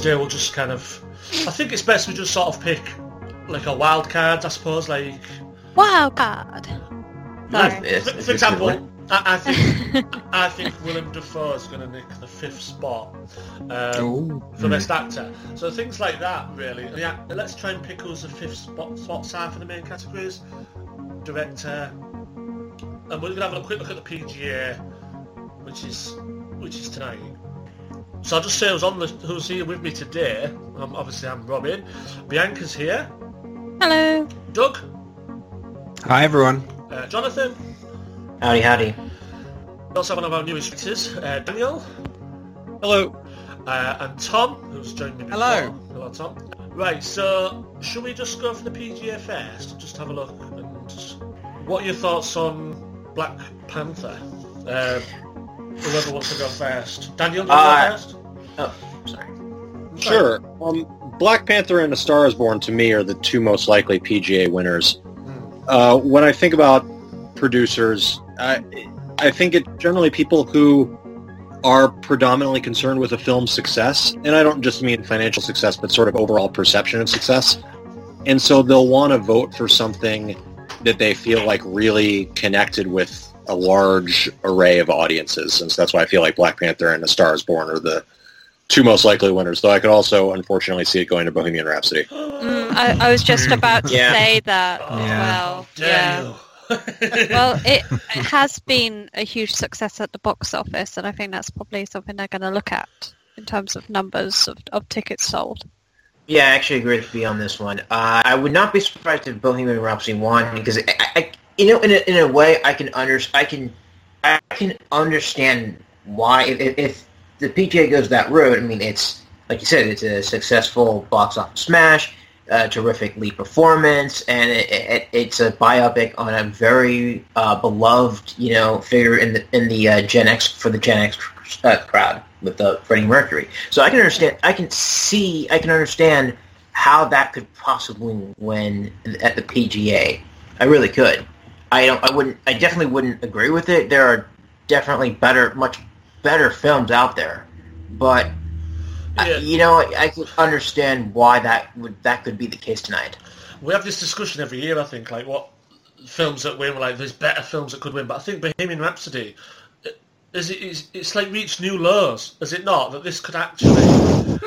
So today we'll just kind of, I think it's best we just sort of pick like a wild card, I suppose, like, Wild card. like Yes, for, for example. I, I think I think Willem Dafoe is going to nick the fifth spot um, Ooh. for best actor. So things like that, really. Yeah, let's try and pick who's the fifth spot spots are for the main categories. Director, and we're going to have a quick look at the PGA, which is which is tonight. So I'll just say who's on the who's here with me today. Um, obviously, I'm Robin. Bianca's here. Hello. Doug, Hi everyone. uh, Jonathan. Howdy, howdy. We also have one of our newest visitors, uh, Daniel. Hello. Uh, and Tom, who's joined me before. Hello. Hello, Tom. Right, so should we just go for the PGA first? Just have a look. And what are your thoughts on Black Panther? Uh, whoever wants to go first. Daniel, do you Uh, go first? Oh, sorry. Sure. Um, Black Panther and A Star Is Born to me are the two most likely PGA winners. Hmm. Uh, when I think about producers, I, I think it's generally people who are predominantly concerned with a film's success, and I don't just mean financial success, but sort of overall perception of success. And so they'll want to vote for something that they feel like really connected with a large array of audiences. And so that's why I feel like Black Panther and A Star Is Born are the two most likely winners, though I could also unfortunately see it going to Bohemian Rhapsody. Mm, I, I was just about to Yeah. say that Oh, Yeah. well. Yeah. Well, it, it has been a huge success at the box office, and I think that's probably something they're going to look at in terms of numbers of, of tickets sold. Yeah, I actually agree with you on this one. Uh, I would not be surprised if Bohemian Rhapsody won because, I, I, you know, in a, in a way, I can under, I can, I can understand why if, if- the PGA goes that route. I mean, it's like you said, it's a successful box office smash, a terrific lead performance, and it, it, it's a biopic on a very uh, beloved, you know, figure in the in the uh, Gen X for the Gen X uh, crowd with the Freddie Mercury. So I can understand, I can see, I can understand how that could possibly win at the PGA. I really could. I don't. I wouldn't. I definitely wouldn't agree with it. There are definitely better, much better films out there, but I- you know, I, I understand why that would that could be the case tonight. We have this discussion every year, I think, like what films that win, like there's better films that could win, but I think Bohemian Rhapsody, is it, it's, it's like reached new lows, is it not? That this could actually,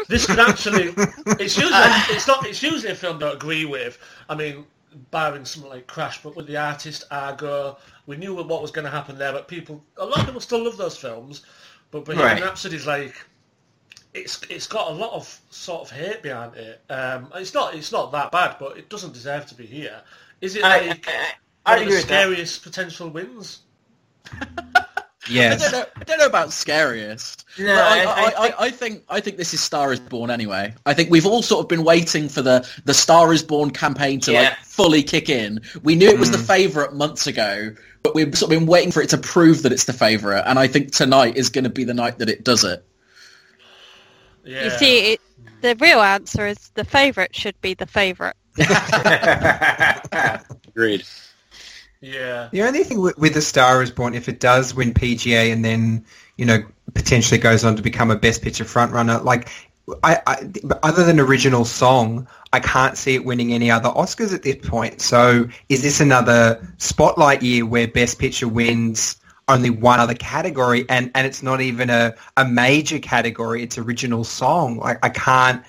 this could actually, it's usually, it's not, it's usually a film I don't agree with. I mean, barring something like Crash, but with the artist Argo, we knew what was going to happen there, but people, a lot of people still love those films, but Bohemian Right. Rhapsody's like, it's it's got a lot of sort of hate behind it. Um, it's not it's not that bad, but it doesn't deserve to be here. Is it I, like I, I, one I of the with that. scariest potential wins? I don't know. I don't know about scariest. No, I, I- I, I I, I think I think this is Star is Born anyway. I think we've all sort of been waiting for the the Star is Born campaign to like fully kick in. We knew it was the Mm. favourite months ago, but we've sort of been waiting for it to prove that it's the favourite. And I think tonight is going to be the night that it does it. Yeah. You see, it, the real answer is the favourite should be the favourite. Agreed. Yeah. The only thing with, with The Star Is Born, if it does win PGA and then, you know, potentially goes on to become a Best Picture frontrunner, like, I, I, other than original song, I can't see it winning any other Oscars at this point. So is this another spotlight year where Best Picture wins only one other category and, and it's not even a, a major category, it's original song? Like, I can't...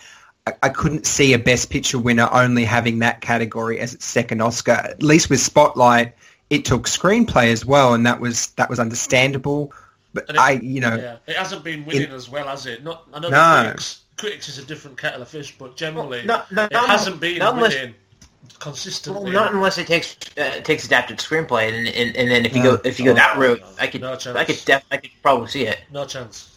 I- I couldn't see a Best Picture winner only having that category as its second Oscar. At least with Spotlight, it took screenplay as well, and that was that was understandable. But it- I, you know, Yeah. It hasn't been winning as well, has it? Not I know No. critics, critics is a different kettle of fish, but generally Not- not- it hasn't been not unless- winning consistently. Well, not unless it takes uh, takes adapted screenplay, and, and and then if you go if you go that route, no, I could no. I could def- I could probably see it. no chance.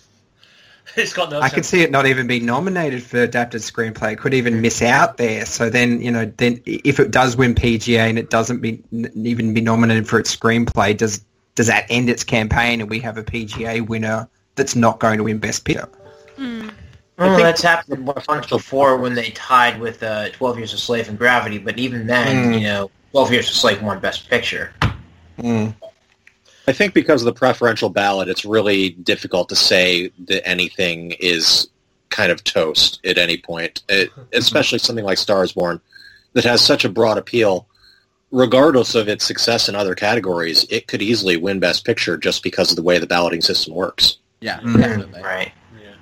It's got no I chance. could see it not even being nominated for adapted screenplay. It could even miss out there. So then, you know, then if it does win PGA and it doesn't be n- even be nominated for its screenplay, does does that end its campaign and we have a PGA winner that's not going to win Best Picture? Mm. Well, think- that's happened once before when they tied with uh, Twelve Years a Slave and Gravity, but even then, Mm. you know, Twelve Years a Slave won Best Picture. I think because of the preferential ballot, it's really difficult to say that anything is kind of toast at any point, it, especially something like Stars Born that has such a broad appeal. Regardless of its success in other categories, it could easily win Best Picture just because of the way the balloting system works. Yeah, Mm. definitely. Right. Yeah.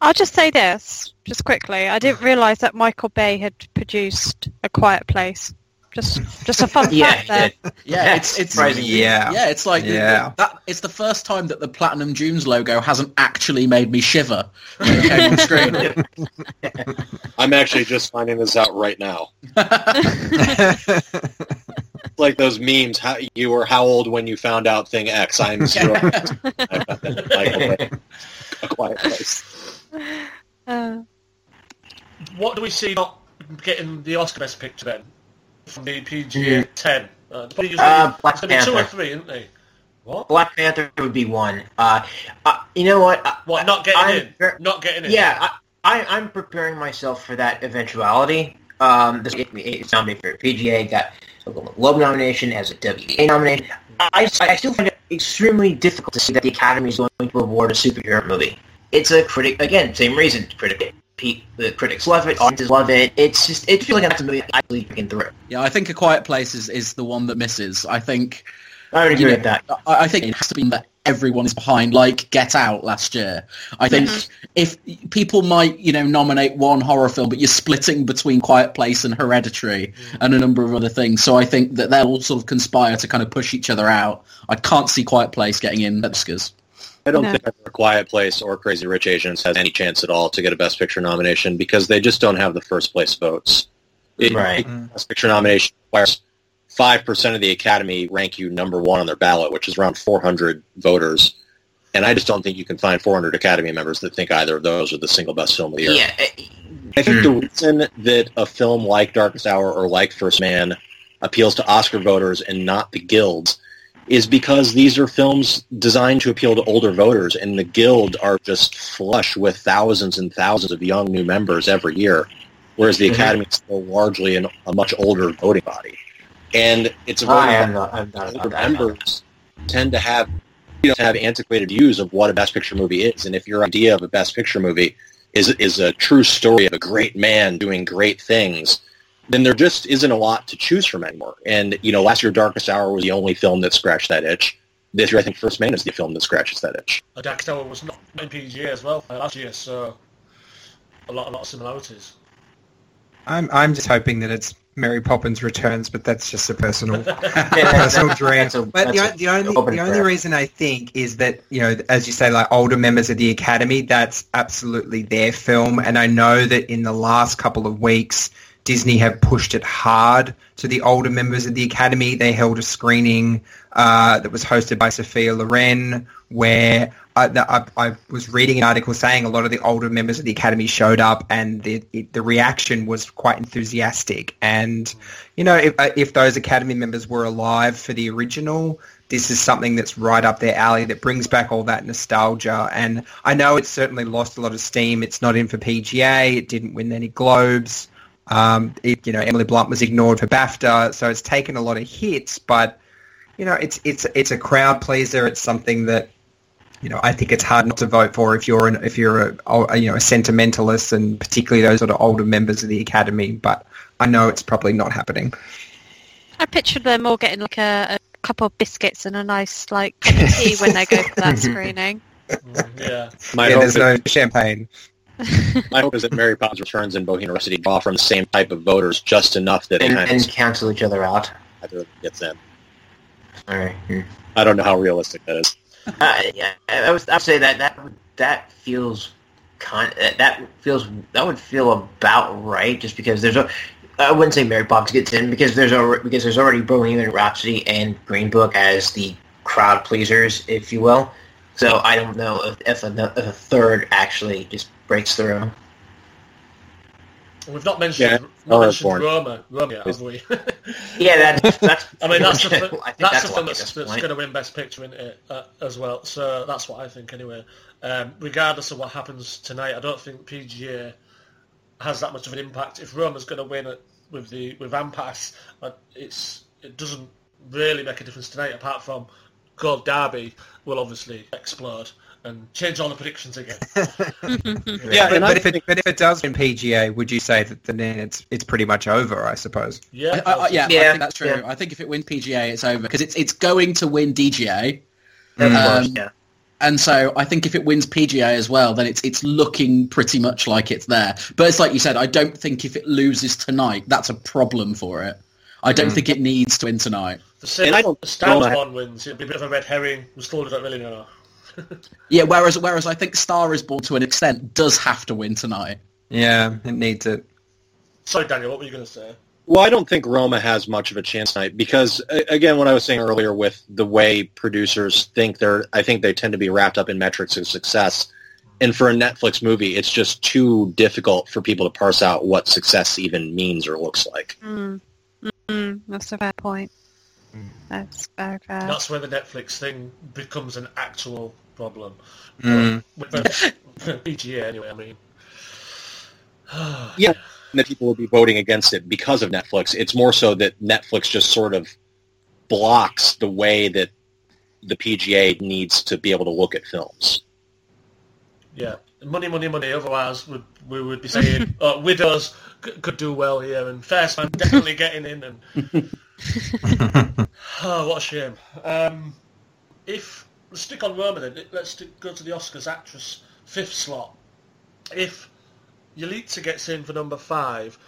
I'll just say this, just quickly. I didn't realise that Michael Bay had produced A Quiet Place. Just, just a fun Yeah, fact there. yeah. Yeah, it's it's Surprising. Yeah. yeah, it's like Yeah. that. It's the first time that the Platinum Dunes logo hasn't actually made me shiver when it came on screen. I'm actually just finding this out right now. Like those memes, how you were how old when you found out thing X? I'm zero. Michael Bay. A quiet place. Uh, What do we see not getting the Oscar Best Picture then? From the PGA 10? Uh, it's probably usually, Uh, Black it's gonna be two or three, isn't they? What? Black Panther would be one. Uh, uh, you know what? I- What, not getting I'm in? Not getting in? Yeah, I, I, I'm preparing myself for that eventuality. Um, this, it's nominated for PGA, got a Globe nomination, has a nomination. I, I still find it extremely difficult to see that the Academy is going to award a superhero movie. It's a critic, again, same reason. Critic, pe- the critics love it, audiences love it. It's just, it feels like that's a movie I believe picking through. yeah, I think A Quiet Place is, is the one that misses. I think I would agree know, with that. I, I think it has to be that everyone is behind, like Get Out last year. I think mm-hmm. if people might, you know, nominate one horror film, but you're splitting between Quiet Place and Hereditary mm. and a number of other things. So I think that they'll all sort of conspire to kind of push each other out. I can't see Quiet Place getting in Oscars. I don't No. think A Quiet Place or Crazy Rich Asians has any chance at all to get a Best Picture nomination because they just don't have the first place votes. It, Right. Best Picture nomination requires five percent of the Academy rank you number one on their ballot, which is around 400 voters. And I just don't think you can find 400 Academy members that think either of those are the single best film of the year. Yeah, eh, I think the reason that a film like Darkest Hour or like First Man appeals to Oscar voters and not the guilds is because these are films designed to appeal to older voters, and the guild are just flush with thousands and thousands of young new members every year, whereas the Mhm. Academy is still largely an, a much older voting body. And it's a I voting am not, I'm not older members tend to have you know, have antiquated views of what a best picture movie is, and if your idea of a best picture movie is is a true story of a great man doing great things, then there just isn't a lot to choose from anymore. And you know, last year Darkest Hour was the only film that scratched that itch. This year, I think First Man is the film that scratches that itch. A Dark Tower was not in PGA as well uh, last year, so a lot, a lot of similarities. I'm I'm just hoping that it's Mary Poppins Returns, but that's just a personal that's- personal dream. a- but the, that's the only the only prayer. reason I think is that you know, as you say, like older members of the Academy, that's absolutely their film, and I know that in the last couple of weeks, Disney have pushed it hard to the older members of the Academy. They held a screening uh, that was hosted by Sophia Loren, where I, I, I was reading an article saying a lot of the older members of the Academy showed up, and the it, the reaction was quite enthusiastic. And you know, if uh, if those Academy members were alive for the original, this is something that's right up their alley that brings back all that nostalgia. And I know it's certainly lost a lot of steam. It's not in for PGA. It didn't win any Globes. Um, it, you know, Emily Blunt was ignored for BAFTA, so it's taken a lot of hits. But you know, it's it's it's a crowd pleaser. It's something that you know I think it's hard not to vote for if you're an, if you're a, a you know a sentimentalist, and particularly those sort of older members of the Academy. But I know it's probably not happening. I pictured them all getting like a, a couple of biscuits and a nice like tea when they go for that screening. Mm, yeah. My, yeah, there's no champagne. My hope is that Mary Poppins Returns and Bohemian Rhapsody draw from the same type of voters just enough that it and, kind and of cancel each other out. either gets in. All right. Hmm. I don't know how realistic that is. Uh, yeah, I was. I'd say that that that feels kind. That that feels that would feel about right. Just because there's a. I wouldn't say Mary Poppins gets in because there's already because there's already Bohemian Rhapsody and Green Book as the crowd pleasers, if you will. So I don't know if if a, if a third actually just breaks through. We've not mentioned, Yeah, not mentioned Roma, Roma yet, have we? Yeah, that's that's. I mean, that's the, I fi- think that's the film that's, that's going to win Best Picture in it uh, as well. So that's what I think anyway. Um, regardless of what happens tonight, I don't think PGA has that much of an impact. If Roma's going to win it with the with Ampas, uh, it's it doesn't really make a difference tonight. Apart from Gold Derby will obviously explode and change all the predictions again. Yeah, but, but if it but if it does win PGA, would you say that then it's it's pretty much over? I suppose. Yeah, I, I, yeah, I think that's true. yeah. I think if it wins PGA, it's over because it's it's going to win DGA, Of Um, course, yeah. and so I think if it wins PGA as well, then it's it's looking pretty much like it's there. But it's like you said, I don't think if it loses tonight, that's a problem for it. I don't think it needs to win tonight. The same And I don't- the Stars one wins. It'd be a bit of a red herring. We still don't really know. Yeah, whereas whereas I think Star is Born to an extent does have to win tonight. Yeah, it needs it. Sorry, Daniel, what were you going to say? Well, I don't think Roma has much of a chance tonight because, again, what I was saying earlier with the way producers think they're, I think they tend to be wrapped up in metrics of success. And for a Netflix movie, it's just too difficult for people to parse out what success even means or looks like. Mm. Mm, that's a fair point. That's very fair. That's where the Netflix thing becomes an actual problem. Mm. With the PGA, anyway. I mean, Yeah. That people will be voting against it because of Netflix. It's more so that Netflix just sort of blocks the way that the PGA needs to be able to look at films. yeah, money, money, money. Otherwise, we, we would be saying uh, widows c- could do well here, and First Man definitely getting in. And oh, what a shame. Um, if let's stick on Roma, then let's stick, go to the Oscars actress fifth slot. If Yalitza gets in for number five,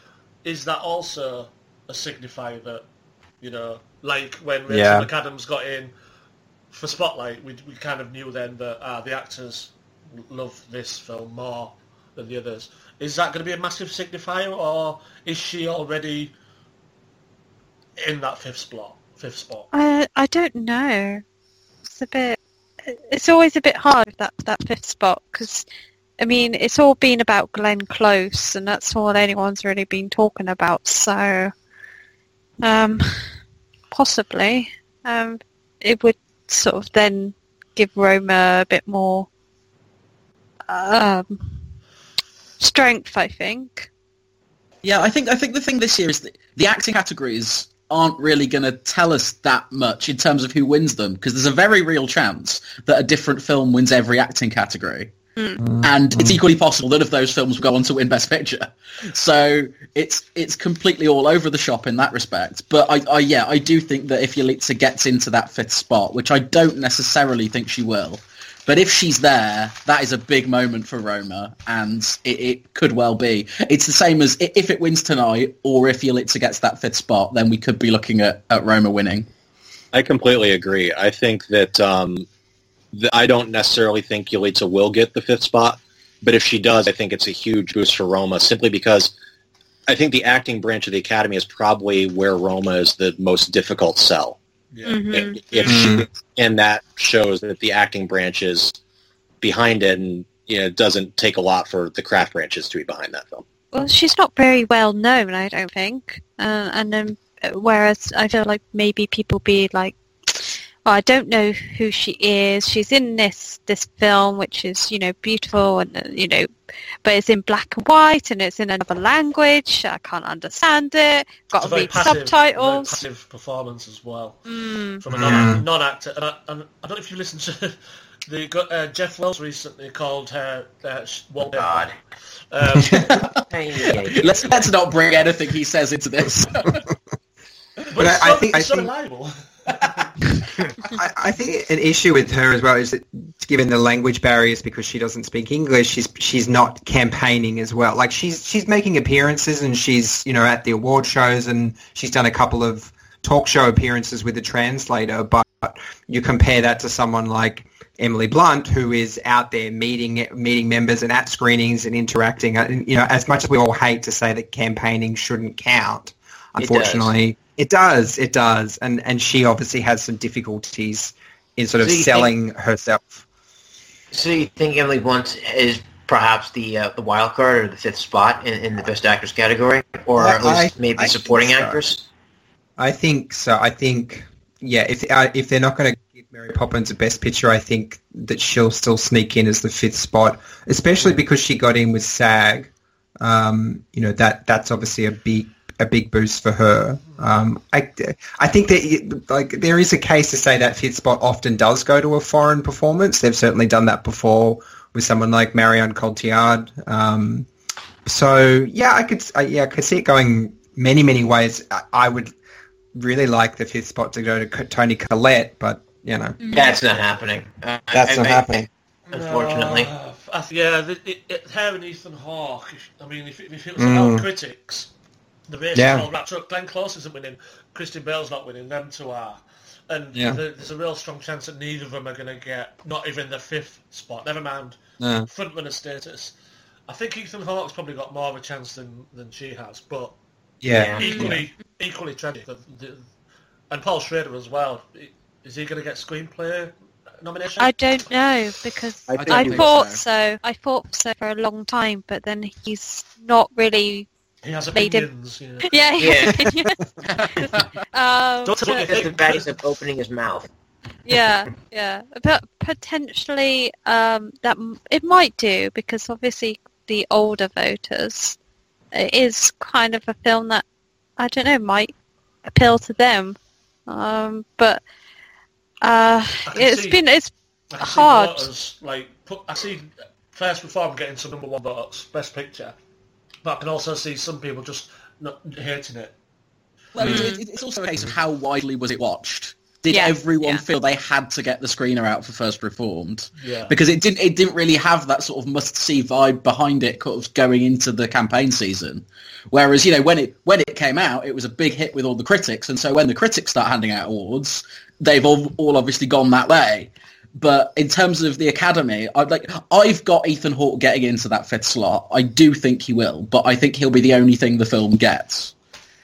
is that also a signifier that you know, like when Rachel Yeah. McAdams got in for Spotlight, we we kind of knew then that ah, the actors love this film more than the others. Is that going to be a massive signifier, or is she already in that fifth spot? Fifth spot. I I don't know. It's a bit. It's always a bit hard that that fifth spot because, I mean, it's all been about Glenn Close, and that's all anyone's really been talking about. So, um, possibly, um, it would sort of then give Roma a bit more um, strength. I think. Yeah, I think I think the thing this year is that the acting categories aren't really going to tell us that much in terms of who wins them because there's a very real chance that a different film wins every acting category. Hmm. And it's hmm. equally possible that of those films will go on to win Best Picture. So it's it's completely all over the shop in that respect. But I, I yeah, I do think that if Yalitza gets into that fifth spot, which I don't necessarily think she will, but if she's there, that is a big moment for Roma, and it, it could well be. It's the same as if it wins tonight, or if Yalitza gets that fifth spot, then we could be looking at, at Roma winning. I completely agree. I think that um, th- I don't necessarily think Yalitza will get the fifth spot, but if she does, I think it's a huge boost for Roma simply because I think the acting branch of the Academy is probably where Roma is the most difficult sell. Yeah. Mhm. If, if she, and that shows that the acting branch is behind it and you know, it doesn't take a lot for the craft branches to be behind that film. Well, she's not very well known, I don't think. Uh, and then, uh, whereas I feel like maybe people be like, "Oh, I don't know who she is. She's in this this film, which is you know beautiful and uh, you know, but it's in black and white and it's in another language. I can't understand it. Got It's to very read passive, subtitles. passive performance as well Mm. from a Mm. non, non-actor. And I, and I don't know if you listened to the uh, Jeff Wells recently called her uh, sh- wallpaper. God. Um, Let's let's not bring anything he says into this. but But it's I- so, I think- I so think- reliable. I, I think an issue with her as well is that given the language barriers because she doesn't speak English, she's she's not campaigning as well. Like she's she's making appearances and she's you know at the award shows and she's done a couple of talk show appearances with a translator. But you compare that to someone like Emily Blunt, who is out there meeting meeting members and at screenings and interacting. And, you know, as much as we all hate to say that campaigning shouldn't count, unfortunately, it does. It does. And and she obviously has some difficulties in sort of So you think- selling herself. So you think Emily Blunt is perhaps the uh, the wild card or the fifth spot in, in the best actress category, or I- at least maybe I supporting so. actress? I think so. I think yeah. If uh, if they're not going to give Mary Poppins a Best Picture, I think that she'll still sneak in as the fifth spot, especially because she got in with SAG. Um, you know that that's obviously a big a big boost for her. Um, I, I think that like there is a case to say that Fifth Spot often does go to a foreign performance. They've certainly done that before with someone like Marion Cotillard. Um, so yeah, I could I, yeah I could see it going many many ways. I, I would really like the fifth spot to go to Toni Collette, but you know That's not happening. Uh, that's I- not I- happening. Unfortunately. Uh, I th- yeah, the, it, it, her and Ethan Hawke. I mean, if, it- if it was Mm. about critics, the race Yeah. is all wrapped up. Glenn Close isn't winning. Christian Bale's not winning. Them two are. And Yeah. there's a real strong chance that neither of them are going to get not even the fifth spot. Never mind No. frontrunner status. I think Ethan Hawke's probably got more of a chance than, than she has, but Yeah. equally equally tragic. The, the, and Paul Schrader as well. Is he going to get screenplay nomination? I don't know because I I, thought so. so. I thought so for a long time, but then he's not really. He has they did- Yeah. Yeah, Yeah. um, Don't tell but- me Just the value of opening his mouth. yeah, yeah, but potentially um, that it might do because obviously the older voters it is kind of a film that I don't know might appeal to them, um, but uh, I can it's see- been it's I see hard. voters, like put, I see First Reform getting some number one votes, Best Picture, but I can also see some people just not hating it. Well, it- mm. it- it's also a case of how widely was it watched. Did Yeah, everyone yeah. feel they had to get the screener out for First Reformed? Yeah. Because it didn't. It didn't really have that sort of must-see vibe behind it, kind of going into the campaign season. Whereas, you know, when it when it came out, it was a big hit with all the critics, and so when the critics start handing out awards, they've all, all obviously gone that way. But in terms of the Academy, I'd like I've got Ethan Hawke getting into that fifth slot. I do think he will, but I think he'll be the only thing the film gets.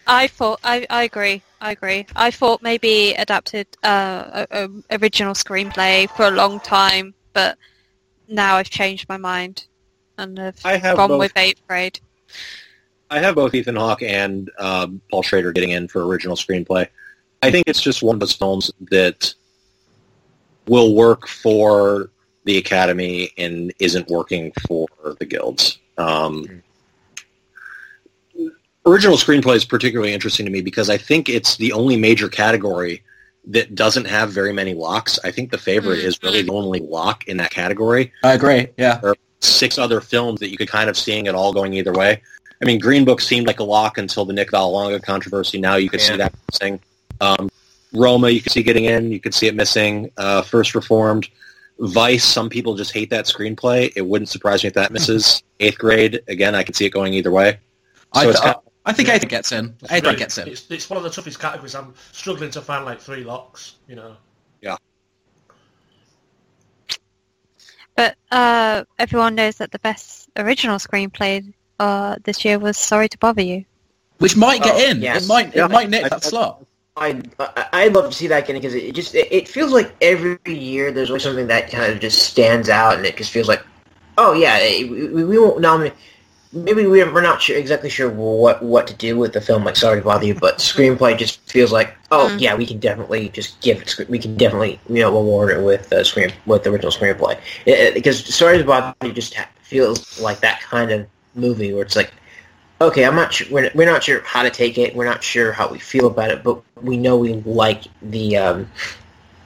I thought I, I agree. I agree. I thought maybe adapted uh, a, a original screenplay for a long time, but now I've changed my mind and have I have gone both. with Eighth Grade. I have both Ethan Hawke and um, Paul Schrader getting in for original screenplay. I think it's just one of those films that will work for the Academy and isn't working for the guilds. Um, original screenplay is particularly interesting to me because I think it's the only major category that doesn't have very many locks. I think The Favorite is really the only lock in that category I agree. Yeah. There are six other films that you could kind of seeing it all going either way. I mean, Green Book seemed like a lock until the Nick Vallelonga controversy. Now you could see that missing. Um, Roma, you can see getting in. You can see it missing. Uh, First Reformed. Vice, some people just hate that screenplay. It wouldn't surprise me if that misses. Eighth Grade, again, I can see it going either way. So I, it's I, kind I think Eighth gets in. It's Eighth really- gets in. It's, it's one of the toughest categories. I'm struggling to find like three locks. You know. Yeah. But uh, everyone knows that the best original screenplay uh, this year was Sorry to Bother You. Which might get Oh, in. yes. It might. Yeah. It might nick I- that I- slot. I I- I'd love to see that again because it, just it, it feels like every year there's always something that kind of just stands out and it just feels like, oh yeah, we, we we won't nominate. Maybe we're we're not sure exactly sure what what to do with the film. Like Sorry to Bother You, but screenplay just feels like, oh Mm. yeah, we can definitely just give it. We can definitely you know award it with uh, screen with the original screenplay because Sorry to Bother You just feels like that kind of movie where it's like okay, I'm not sure. We're, we're not sure how to take it. We're not sure how we feel about it, but we know we like the um,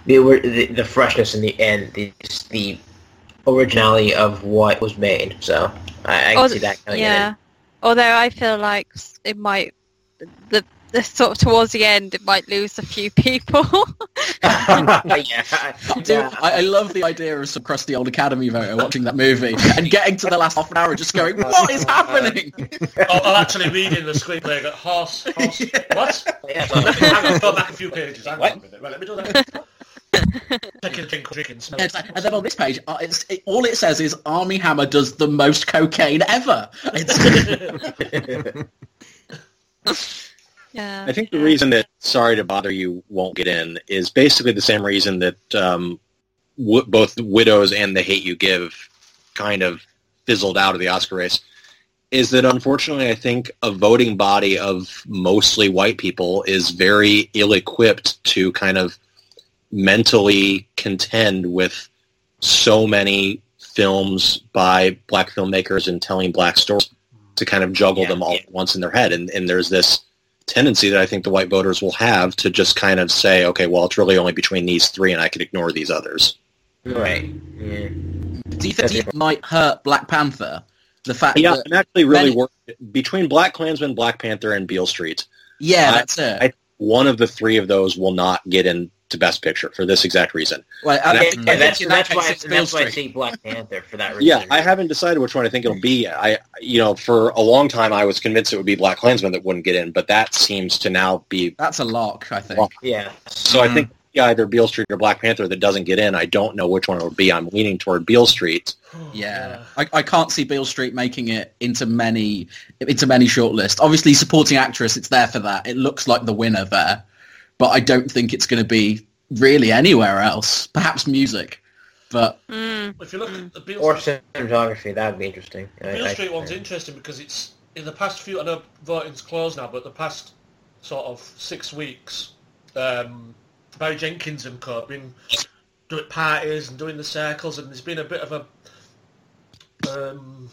the the, the freshness in the end, the the originality of what was made. So I, I can Or see that yeah. Although I feel like it might the the sort of towards the end it might lose a few people. yeah, I, do, yeah. I, I love the idea of some crusty old Academy voter watching that movie and getting to the last half an hour just going, "What is happening?" Oh, I'm actually reading the screenplay. I got horse, horse. What? Yeah, Let me hang on, go back a few pages. Hang on a minute. Right, let me do that. Taking a drink, drinking, smell. And and then on this page, uh, it's, it, all it says is Armie Hammer does the most cocaine ever. It's, yeah. I think the reason that Sorry to Bother You won't get in is basically the same reason that um, w- both Widows and The Hate You Give kind of fizzled out of the Oscar race. Is that unfortunately I think a voting body of mostly white people is very ill-equipped to kind of mentally contend with so many films by black filmmakers and telling black stories to kind of juggle Yeah, them all yeah. at once in their head. And, and there's this tendency that I think the white voters will have to just kind of say, okay, well, it's really only between these three, and I can ignore these others. Right. Yeah. Do you think it might hurt Black Panther? The fact Yeah, that I'm actually really many- worried between BlacKkKlansman, Black Panther, and Beale Street. yeah, I- that's it. I- One of the three of those will not get into Best Picture for this exact reason. Like, I Yeah, think- I and think that's, in that's why, and that's Beale why I Street. say Black Panther for that reason. Yeah, I haven't decided which one I think it'll be. yet. I, you know, for a long time I was convinced it would be BlacKkKlansman that wouldn't get in, but that seems to now be. That's a lock, I think. Lock. Yeah. So I think mm-hmm. yeah, either Beale Street or Black Panther that doesn't get in. I don't know which one it would be. I'm leaning toward Beale Street. Yeah, I, I can't see Beale Street making it into many into many shortlists. Obviously, supporting actress, it's there for that. It looks like the winner there, but I don't think it's going to be really anywhere else. Perhaps music, but Mm. If you look at the Beale Or Street, cinematography, that would be interesting. I- Beale I- Street one's interesting because it's in the past few. I know voting's closed now, but the past sort of six weeks, um, Barry Jenkins and co have been doing parties and doing the circles, and there's been a bit of a um,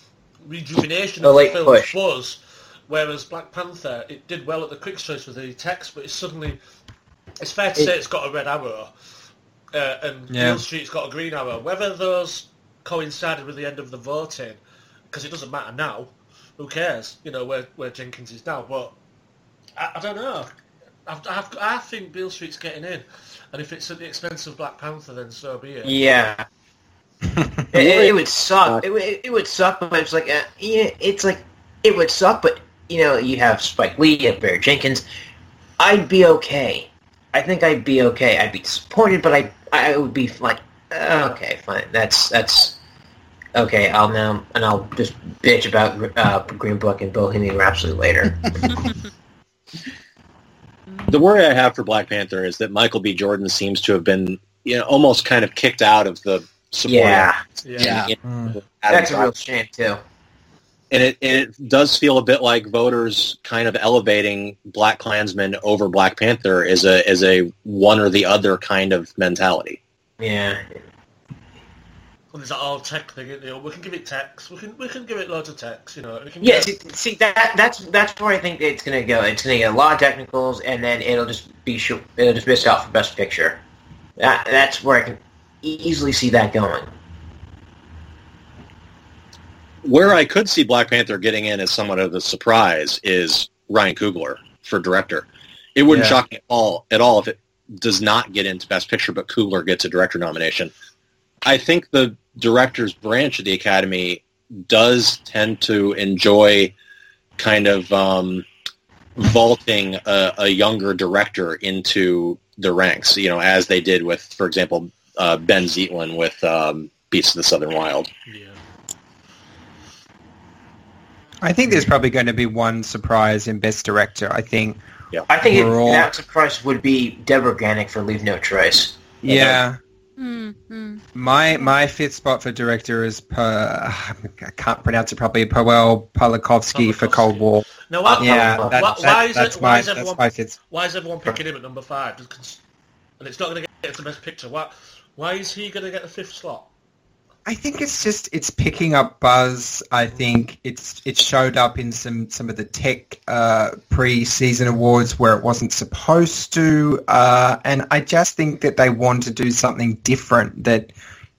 rejuvenation A of the late film's push. buzz. Whereas Black Panther, it did well at the quick choice with the text, but it's suddenly, it's fair to It- say it's got a red arrow, uh, and Yeah. Beale Street's got a green arrow. Whether those coincided with the end of the voting, because it doesn't matter now. Who cares? You know where where Jenkins is now, but I, I don't know. I've, I've, I think Beale Street's getting in, and if it's at the expense of Black Panther, then so be it. Yeah. it, it, it would suck. It, would- it would suck, but it's like, uh, yeah, it's like, it would suck, but, you know, you have Spike Lee, you have Barry Jenkins. I'd be okay. I think I'd be okay. I'd be disappointed, but I, I would be like, uh, okay, fine. That's, that's, okay, I'll now, and I'll just bitch about uh, Green Book and Bohemian Rhapsody later. The worry I have for Black Panther is that Michael B. Jordan seems to have been, you know, almost kind of kicked out of the support. yeah, yeah, Mm. that's a real shame, too. And it and it does feel a bit like voters kind of elevating Black Klansmen over Black Panther as a as a one or the other kind of mentality. Yeah. And there's that all tech thing, you know, we can give it text, we can we can give it loads of text, you know, and we can Yeah, get- see, see that that's that's where I think it's gonna go. It's gonna get a lot of technicals, and then it'll just be sh- it'll just miss out for best picture. That that's where I can easily see that going. Where I could see Black Panther getting in as somewhat of a surprise is Ryan Coogler for director. It wouldn't Yeah. shock me at all at all if it does not get into Best Picture, but Coogler gets a director nomination. I think the director's branch of the Academy does tend to enjoy kind of um, vaulting a, a younger director into the ranks, you know, as they did with, for example, uh, Benh Zeitlin with um, Beasts of the Southern Wild. yeah. I think there's probably going to be one surprise in Best Director. I think. Yeah. I think it, We're all- that surprise would be Debra Granik for Leave No Trace. Yeah. Mm, mm. My my fifth spot for director is per I can't pronounce it properly. Powell Polakovsky for Cold War. Now, why, Yeah, Why- that, why, that- why is that's it? my Why is everyone? my. Why is everyone picking him at number five? Because- And it's not going to get the best picture. Why? Why is he going to get the fifth slot? I think it's just it's picking up buzz. I think it's it showed up in some some of the tech uh, pre-season awards where it wasn't supposed to, uh, and I just think that they want to do something different. That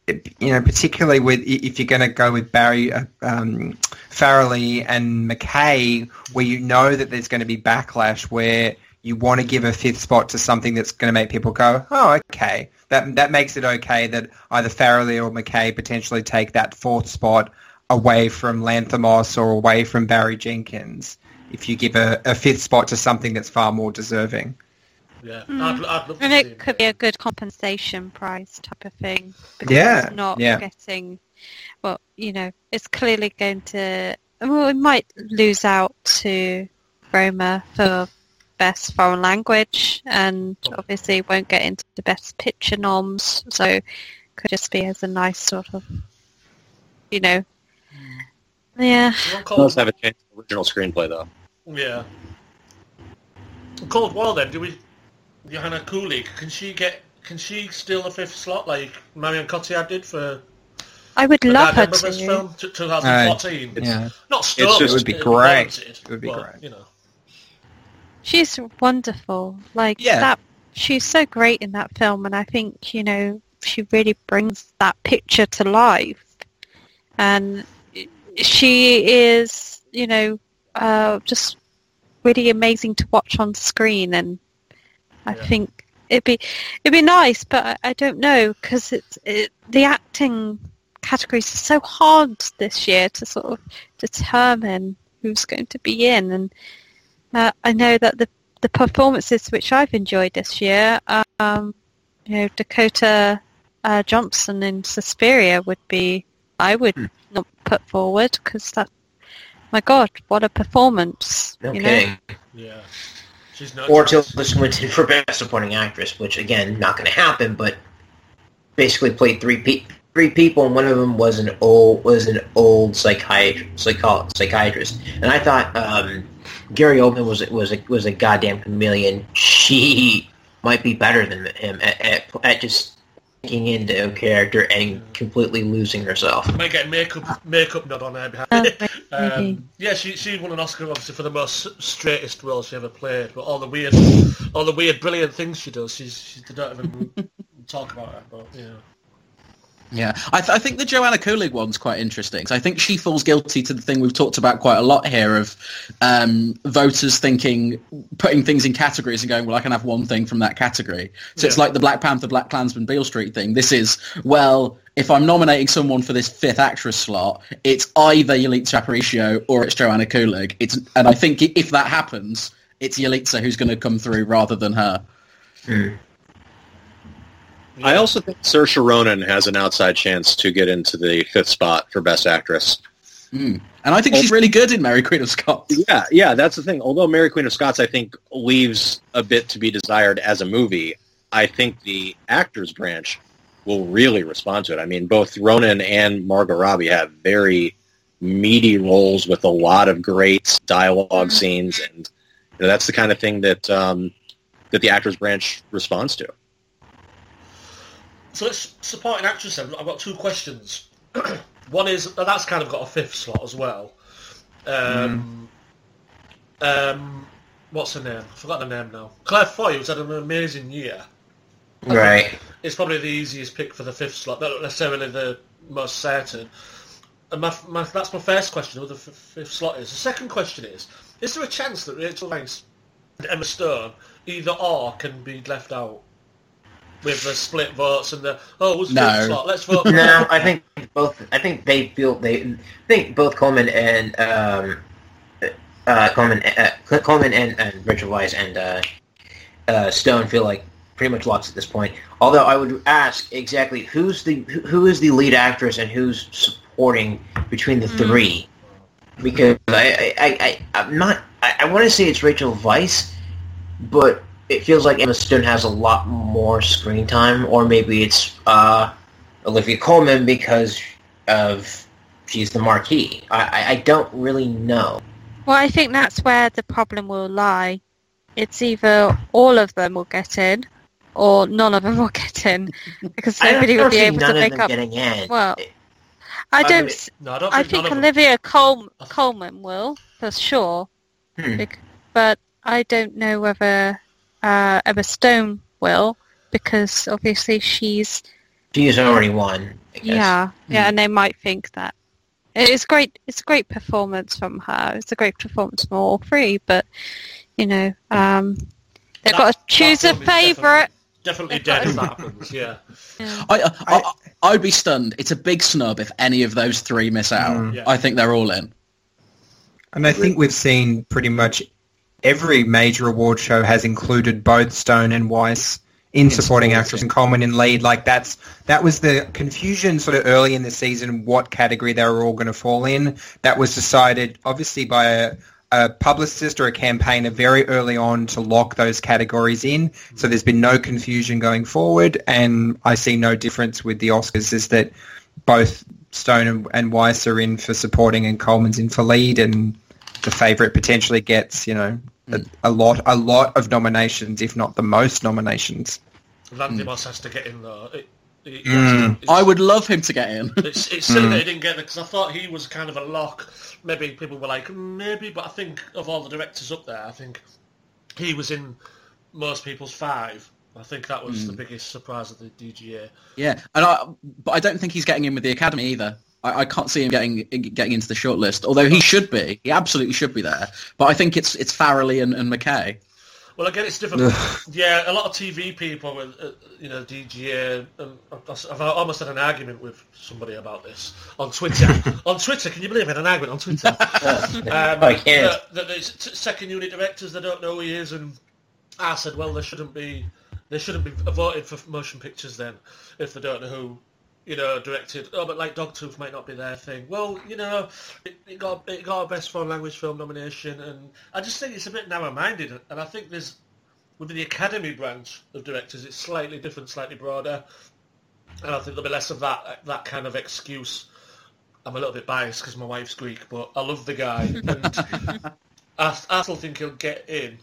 you know, particularly with if you're going to go with Barry uh, um, Farrelly and McKay, where you know that there's going to be backlash, where you want to give a fifth spot to something that's going to make people go, oh, okay. That that makes it okay that either Farrelly or McKay potentially take that fourth spot away from Lanthimos or away from Barry Jenkins. If you give a, a fifth spot to something that's far more deserving. Yeah, Mm. I'd, I'd love And see it him. could be a good compensation prize type of thing. Because Yeah, it's not yeah. getting, well, you know, it's clearly going to, well, it might lose out to Roma for best foreign language and obviously won't get into the best picture noms. So could just be as a nice sort of, you know, hmm. yeah. One It Cold, does have a chance of original screenplay though. yeah. Cold War then. Do we? Joanna Kulig. Can she get? Can she steal the fifth slot like Marion Cotillard did for I would the love her Dardenne Brothers to. film, t- 2014? It's- Yeah. Not stolen. It would be great. It would be but, great. You know. She's wonderful. Like Yeah. that, she's so great in that film, and I think you know she really brings that picture to life. And she is, you know, uh, just really amazing to watch on screen, and I Yeah. think it'd be it'd be nice, but I, I don't know because it's it, the acting categories are so hard this year to sort of determine who's going to be in, and uh, I know that the the performances which I've enjoyed this year, um, you know, Dakota uh, Johnson in Suspiria would be I would Hmm. not put forward because that my God, what a performance! No you know? Yeah. She's no Or chance. Tilda Swinton for Best Supporting Actress, which again, not going to happen, but basically played three pe- three people, and one of them was an old was an old psychiatrist, psycho- psychiatrist. And I thought um, Gary Oldman was was a, was a goddamn chameleon. She might be better than him at, at, at just sinking into a character and completely losing herself. Might get makeup makeup nod on her behind. Oh, Um, yeah, she she won an Oscar obviously for the most straightest role she ever played, but all the weird, all the weird, brilliant things she does, she's she they don't even talk about her. But yeah, Yeah, I, th- I think the Joanna Kulig one's quite interesting. I think she falls guilty to the thing we've talked about quite a lot here of um, voters thinking, putting things in categories and going, well, I can have one thing from that category. So it's like the Black Panther, BlacKkKlansman, Beale Street thing. This is, well, if I'm nominating someone for this fifth actress slot, it's either Yalitza Aparicio or it's Joanna Kulig. It's, and I think if that happens, it's Yalitza who's going to come through rather than her. I also think Saoirse Ronan has an outside chance to get into the fifth spot for Best Actress. Mm. And I think she's really good in Mary Queen of Scots. Yeah, yeah, that's the thing. Although Mary Queen of Scots, I think, leaves a bit to be desired as a movie, I think the actors branch will really respond to it. I mean, both Ronan and Margot Robbie have very meaty roles with a lot of great dialogue scenes, and you know, that's the kind of thing that um, that the actors branch responds to. So let's supporting actress. Then I've got two questions. One is that's kind of got a fifth slot as well. Um, um, what's her name? I forgot the name now. Claire Foy, who's had an amazing year. Right. It's probably the easiest pick for the fifth slot, not necessarily the most certain. And my, my, that's my first question, who the f- fifth slot is. The second question is, is there a chance that Rachel Weisz and Emma Stone, either or, can be left out? With the split votes and the, oh, who's No. fifth slot? Let's vote for No. I think both. I think they feel they I think both Colman and um, uh, Colman, uh, Colman and, and Rachel Weisz and uh, uh, Stone feel like pretty much lost at this point. Although I would ask exactly who's the who who is the lead actress and who's supporting between the three, because I I, I I'm not I, I want to say it's Rachel Weisz, but it feels like Emma Stone has a lot more screen time, or maybe it's uh, Olivia Colman because of she's the marquee. I, I, I don't really know. Well, I think that's where the problem will lie. It's either all of them will get in, or none of them will get in, because nobody don't will be see able none to of make them up. getting in. Well, I I don't. mean, No, I don't I think, think none of them- Olivia Col- Colman will for sure, Hmm. Bec- but I don't know whether uh, Emma Stone will because obviously she's She's already won. I guess. yeah yeah, and they might think that it's great. It's a great performance from her. It's a great performance from all three, but you know um, they've That- got to choose a film is definitely- favourite. Definitely dead if that happens, yeah. Yeah. I, I, I, I would be stunned. It's a big snub if any of those three miss out. Mm. Yeah. I think they're all in. And I think we've seen pretty much every major award show has included both Stone and Weisz in supporting actress and Colman in lead. Like that's that was the confusion sort of early in the season what category they were all going to fall in. That was decided obviously by a, a publicist or a campaigner very early on to lock those categories in. So there's been no confusion going forward, and I see no difference with the Oscars. Is that both Stone and, and Weisz are in for supporting and Colman's in for lead, and the favourite potentially gets you know a, a lot a lot of nominations, if not the most nominations. Lanthimos has to get in though. It, it, Mm. it's, I would love him to get in. It's, it's silly that he didn't get in because I thought he was kind of a lock. Maybe people were like, "Mm, maybe, but I think of all the directors up there, I think he was in most people's five. I think that was Hmm. the biggest surprise of the DGA. Yeah, and I, but I don't think he's getting in with the academy either. I, I can't see him getting getting into the shortlist. Although he should be, he absolutely should be there. But I think it's it's Farrelly and, and McKay. Well, again, it's different. yeah, a lot of TV people with, uh, you know, DGA. And I've I've almost had an argument with somebody about this on Twitter. on Twitter, can you believe it? An argument on Twitter. um, I can't. That, that there's second unit directors they don't know who he is, and I said, well, they shouldn't be. They shouldn't be voted for motion pictures then, if they don't know who, you know, directed. Oh, but like Dogtooth might not be their thing. Well, you know, it, it got it got a best foreign language film nomination, and I just think it's a bit narrow-minded. And I think there's within the Academy branch of directors, it's slightly different, slightly broader, and I think there'll be less of that that kind of excuse. I'm a little bit biased because my wife's Greek, but I love the guy, and I, I still think he'll get in,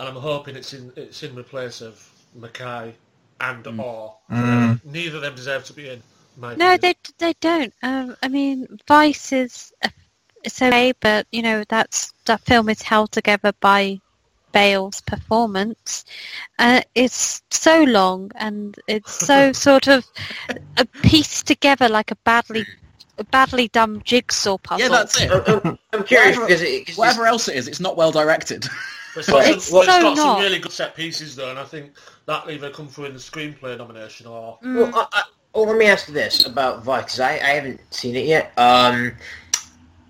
and I'm hoping it's in it's in the place of McKay and or neither of them deserve to be in. in my No, opinion. they they don't. Um, I mean, Vice is it's okay, but you know that's that film is held together by Bale's performance. Uh, it's so long and it's so sort of a pieced together like a badly a badly done jigsaw puzzle. Yeah, that's it. I'm, I'm- I'm curious Whatever- because it, 'cause Whatever else it is, it's not well directed. But it's got, It's some, but it's so got some really good set pieces though, and I think that either come through in the screenplay nomination or mm. Well, I, I, well, let me ask you this about Vice, 'cause I, I haven't seen it yet. Um,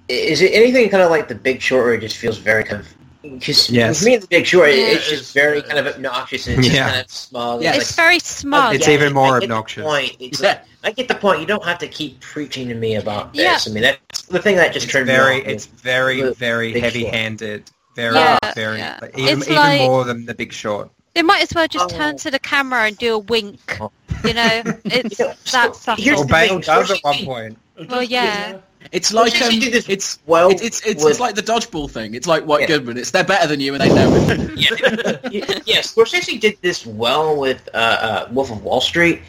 is it anything kind of like The Big Short, where it just feels very kind of... Because Yes. with me, The Big short yeah. it's just very kind of obnoxious and it's just Yeah. kind of smug. Yeah, and It's like, very smug. It's yeah, even more I obnoxious. point. It's Yeah. like, I get the point. You don't have to keep preaching to me about this. Yeah. I mean, that's the thing that just It's turned very, me off. it's very, The very heavy-handed. Very, Yeah, very, yeah. like, even, It's even like- more than The Big Short. They might as well just oh. turn Oh. to the camera and do a wink. Oh. You know, it's You know, that so subtle. here's Or the thing, Bale does at one point. Well, yeah. It's like um, it's well it's it's, it's, it's like the dodgeball thing. It's like White Yeah. Goodman. It's they're better than you and they know it. yeah, yeah, Scorsese did this well with uh, uh, Wolf of Wall Street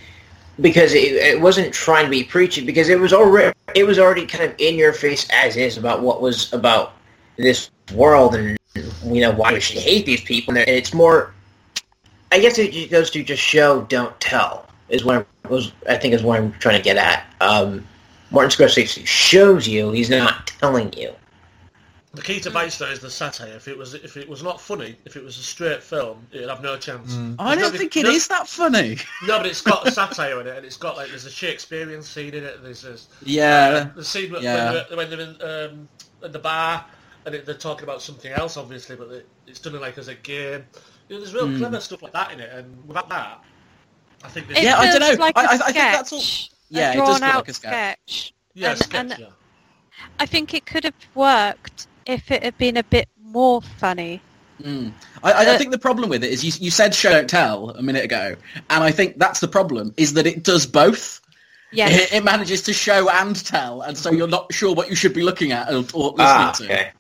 because it, it wasn't trying to be preachy because it was already it was already kind of in your face as is about what was about this world and you know why we should hate these people. And it's more, I guess it goes to just show, don't tell is what I was I think is what I'm trying to get at. Um, Martin Scorsese shows you, he's not telling you. The key to Vice though is the satire. If it was if it was not funny, if it was a straight film, it'd have no chance. Hmm. I don't no- think it no- is that funny. No, but it's got a satire in it, and it's got like there's a Shakespearean scene in it. There's this, Yeah. Uh, the scene when, Yeah. when, they're, when they're in um, at the bar and it, they're talking about something else, obviously, but it, it's done like as a game. You know, there's real hmm. clever stuff like that in it, and without that, I think It Yeah, I don't know. Like I- a I- I think that's all- Yeah, a it does drawn feel like out a sketch. sketch. yeah, and- sketch, and- yeah. I think it could have worked if it had been a bit more funny. Mm. I, I, I Uh, think the problem with it is you, you said show don't tell a minute ago, and I think that's the problem is that it does both. Yes. It, it manages to show and tell, and so you're not sure what you should be looking at or, or listening Ah, to.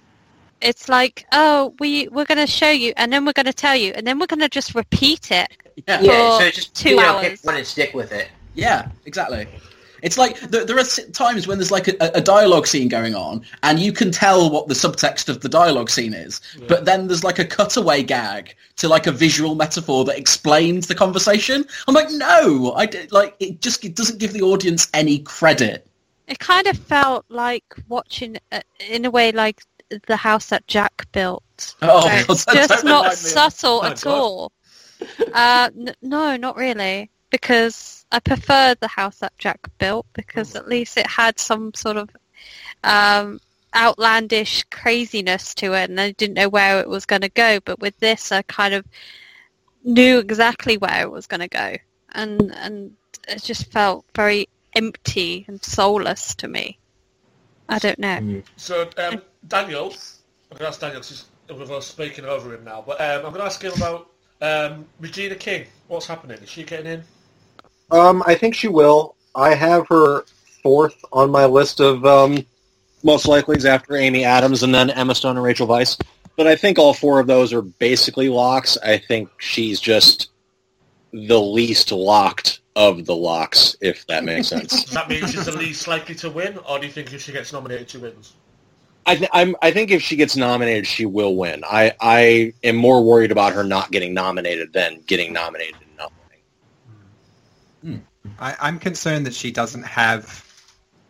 It's like, oh, we we're going to show you, and then we're going to tell you, and then we're going to just repeat it. Yeah. Yeah, For so just two you know, hours. pick one and stick with it. Yeah, exactly. It's like there, there are times when there's like a, a dialogue scene going on, and you can tell what the subtext of the dialogue scene is, but then there's like a cutaway gag to like a visual metaphor that explains the conversation. I'm like, no, I d- like it. Just it doesn't give the audience any credit. It kind of felt like watching, uh, in a way, like the house that Jack built. Oh, Where God, just don't not remind me of- subtle Oh, at God. all. Uh, n- no, not really, because I preferred the house that Jack built because at least it had some sort of um, outlandish craziness to it, and I didn't know where it was going to go. But with this, I kind of knew exactly where it was going to go, and and it just felt very empty and soulless to me. I don't know. So, um, Daniel, I'm going to ask Daniel because we're speaking over him now, but um, I'm going to ask him about um, Regina King. What's happening? Is she getting in? Um, I think she will. I have her fourth on my list of um, most likelies after Amy Adams and then Emma Stone and Rachel Weisz. But I think all four of those are basically locks. I think she's just the least locked of the locks, if that makes sense. Does that mean she's the least likely to win, or do you think if she gets nominated, she wins? I, th- I'm, I think if she gets nominated, she will win. I, I am more worried about her not getting nominated than getting nominated and. I, I'm concerned that she doesn't have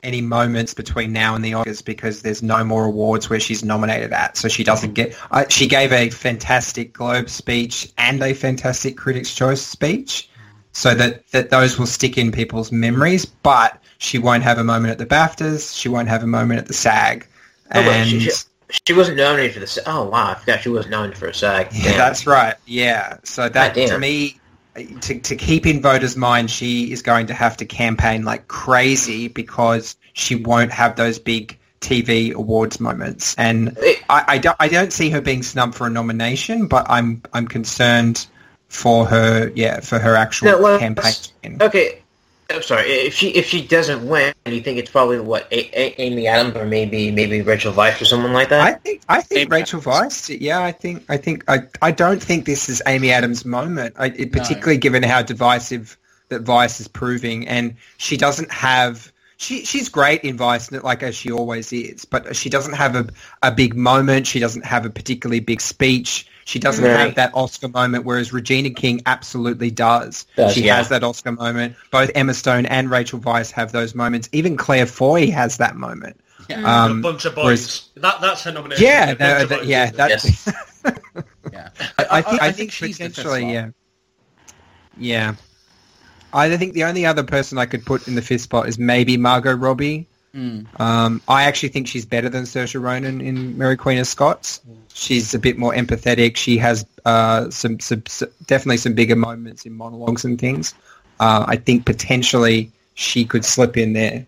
any moments between now and the Oscars because there's no more awards where she's nominated at. So she doesn't get. Uh, she gave a fantastic Globe speech and a fantastic Critics' Choice speech, so that that those will stick in people's memories. But she won't have a moment at the BAFTAs. She won't have a moment at the SAG. Oh, wait, And she, she, she wasn't nominated for the. Oh wow, I forgot she wasn't nominated for a SAG. Yeah, that's right. Yeah. So that God to me, to to keep in voters' mind, she is going to have to campaign like crazy because she won't have those big TV awards moments. And I, I don't I don't see her being snubbed for a nomination, but I'm I'm concerned for her. Yeah, for her actual well, campaign. Okay, I'm sorry. If she if she doesn't win, and you think it's probably what A- A- Amy Adams or maybe maybe Rachel Weisz or someone like that? I think I think Amy Rachel Weisz. Yeah, I think I think I I don't think this is Amy Adams' moment. I, it, particularly given how divisive that Vice is proving, and she doesn't have. She she's great in Vice, like as she always is, but she doesn't have a a big moment. She doesn't have a particularly big speech. She doesn't Right. have that Oscar moment, whereas Regina King absolutely does. Does, she yeah. has that Oscar moment. Both Emma Stone and Rachel Weisz have those moments. Even Claire Foy has that moment. Yeah. Um, a bunch of boys. whereas- that that's her nomination. Yeah, A no, of that- yeah, isn't it? that, yeah. I, I think I, think, she's the fifth potentially, yeah, yeah. I think the only other person I could put in the fifth spot is maybe Margot Robbie. Mm. Um, I actually think she's better than Saoirse Ronan in Mary Queen of Scots. She's a bit more empathetic. She has uh, some, some, s definitely some bigger moments in monologues and things. Uh, I think potentially she could slip in there.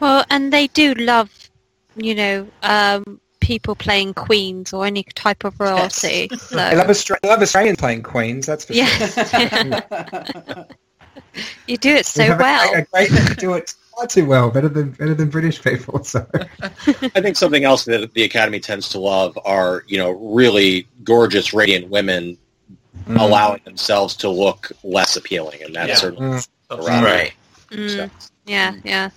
Well, and they do love, you know, um, people playing queens or any type of royalty. So I love, Austra- I love Australians playing Queens. That's for sure. you do it so a- well. A, great, do it far too well, better than better than British people. So. I think something else that the Academy tends to love are, you know, really gorgeous, radiant women Mm. allowing themselves to look less appealing, and that's Yeah. certainly Mm. right. Mm, yeah, yeah.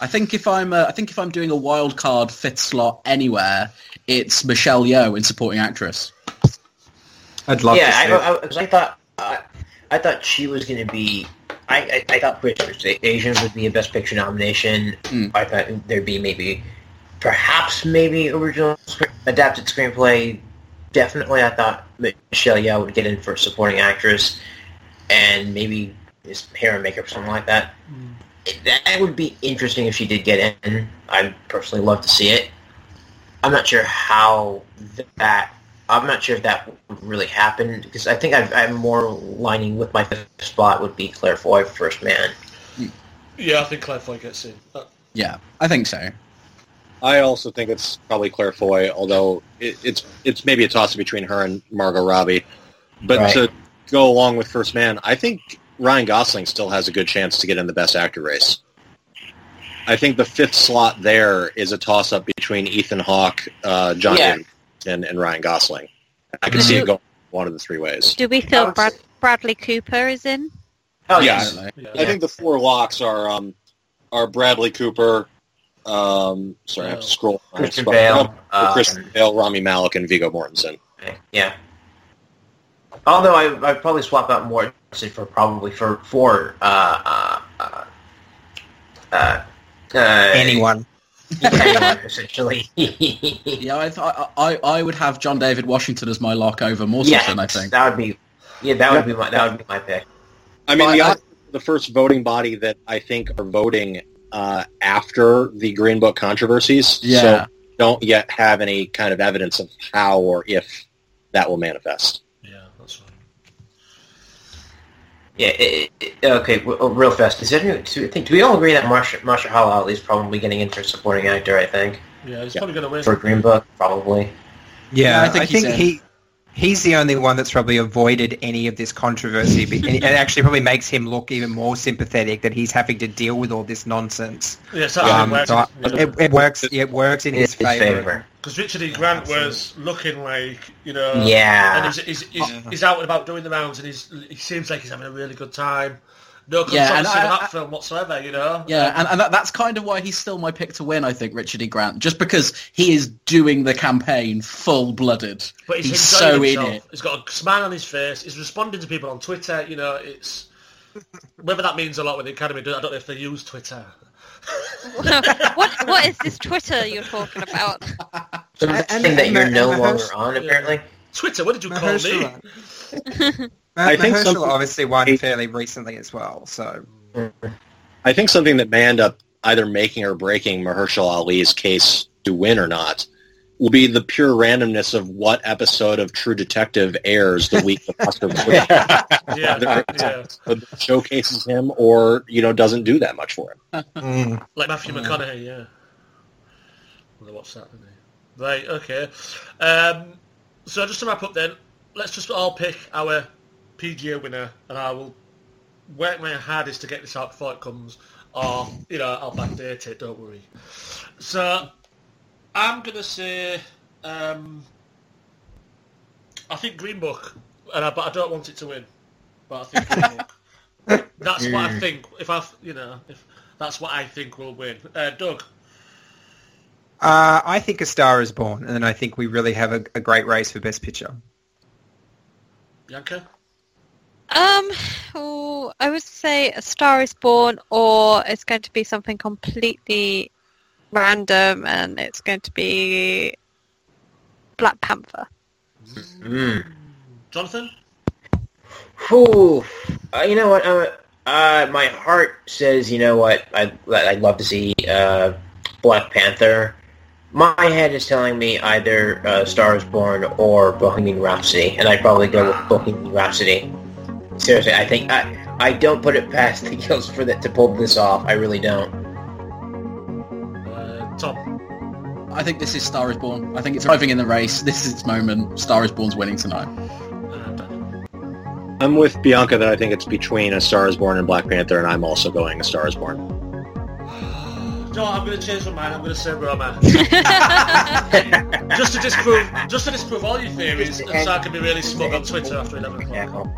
I think if I'm uh, I think if I'm doing a wild card fifth slot anywhere, it's Michelle Yeoh in supporting actress. I'd love yeah, to I, see it. I thought uh, I thought she was going to be. I, I, I thought British Asians would be a Best Picture nomination. Hmm. I thought there'd be maybe, perhaps maybe original script, adapted screenplay. Definitely, I thought Michelle Yeoh would get in for supporting actress, and maybe his hair and makeup, or something like that. That would be interesting if she did get in. I'd personally love to see it. I'm not sure how that. I'm not sure if that really happened because I think I've, I'm more lining with my fifth spot would be Claire Foy First Man. Yeah, I think Claire Foy gets in. Uh, Yeah, I think so. I also think it's probably Claire Foy, although it, it's it's maybe a toss up between her and Margot Robbie. But Right. to go along with First Man, I think Ryan Gosling still has a good chance to get in the Best Actor race. I think the fifth slot there is a toss-up between Ethan Hawke, uh, John Yeah. David, and, and Ryan Gosling. I can see it going one of the three ways. Do we feel would Brad- Bradley Cooper is in? Oh Yeah. yeah. I think the four locks are um, are Bradley Cooper. Um, sorry, I have to scroll. Christian Bale. Um, Christian Bale, Rami Malek, and Viggo Mortensen. Yeah. Although I I'd probably swap out Mortensen for probably for for uh uh uh, uh, uh Anyone. Anyone, essentially. Yeah, I, th- I I I would have John David Washington as my lock over Mortensen. yeah, I think. that would be yeah that would be my that would be my pick. I mean, the, I- the first voting body that I think are voting uh, after the Green Book controversies. Yeah. So don't yet have any kind of evidence of how or if that will manifest. Yeah, that's right. Yeah. It, it, okay. w- oh, Real fast. Is there any, do, you think, do we all agree that Marsha Marsha Ali is probably getting in for supporting actor? I think Yeah, he's Yeah. probably going to win. for Green Book, probably. Yeah, Yeah, I think I he's think he he's the only one that's probably avoided any of this controversy, and it actually probably makes him look even more sympathetic that he's having to deal with all this nonsense. Yeah, it's actually Um, worked. so I- it, it works. It works in In his his favor. favor. Because Richard E. Grant was looking like, you know... And Yeah. he's, he's, he's, he's out and about doing the rounds and he's, he seems like he's having a really good time. no Yeah, and controversy I- with that I- film whatsoever. You know. Yeah, and, and that, that's kind of why he's still my pick to win, I think, Richard E. Grant, just because he is doing the campaign full-blooded. But he's, He's enjoying so in himself. it. He's got a smile on his face. He's responding to people on Twitter. You know, it's whether that means a lot with the Academy. I don't know if they use Twitter. what what is this Twitter you're talking about? So And- the and- thing that and you're Ma- no longer Mahersh- on, apparently. Twitter. What did you call me? I think Mahershala something- obviously won fairly recently as well, so I think something that may end up either making or breaking Mahershala Ali's case to win or not will be the pure randomness of what episode of True Detective airs the week the Oscar Yeah, Either yeah. showcases him or you know doesn't do that much for him. mm. Like Matthew McConaughey. Yeah. Well, I watched that, didn't he? Right. Okay. Um, so just to wrap up, then, let's just all pick our PGA winner, and I will work my hardest to get this out before it comes, or you know, I'll backdate it. Don't worry. So I'm gonna say, um, I think Green Book, and I, but I don't want it to win. But I think Green Book. That's what I think. If I, you know, if that's what I think will win. Uh, Doug. Uh, I think A Star Is Born, and I think we really have a, a great race for Best Picture. Bianca. Um, oh, I would say A Star Is Born, or it's going to be something completely random, and it's going to be Black Panther. Mm. Jonathan. Whew. Uh, you know what? Uh, uh, my heart says, you know what? I, I'd love to see uh, Black Panther. My head is telling me either uh, Star is Born or Bohemian Rhapsody, and I'd probably go with Bohemian Rhapsody. Seriously, I think I, I don't put it past the Gills for that to pull this off. I really don't. Uh, Tom. I think this is Star is Born. I think it's arriving in the race. This is its moment. Star is Born's winning tonight. Uh, I'm with Bianca that I think it's between A Star Is Born and Black Panther, and I'm also going A Star Is Born. No, I'm going to change my mind. I'm going to say Roma. just to disprove, just to disprove all your theories, and so I can be really smug on Twitter after 11 o'clock.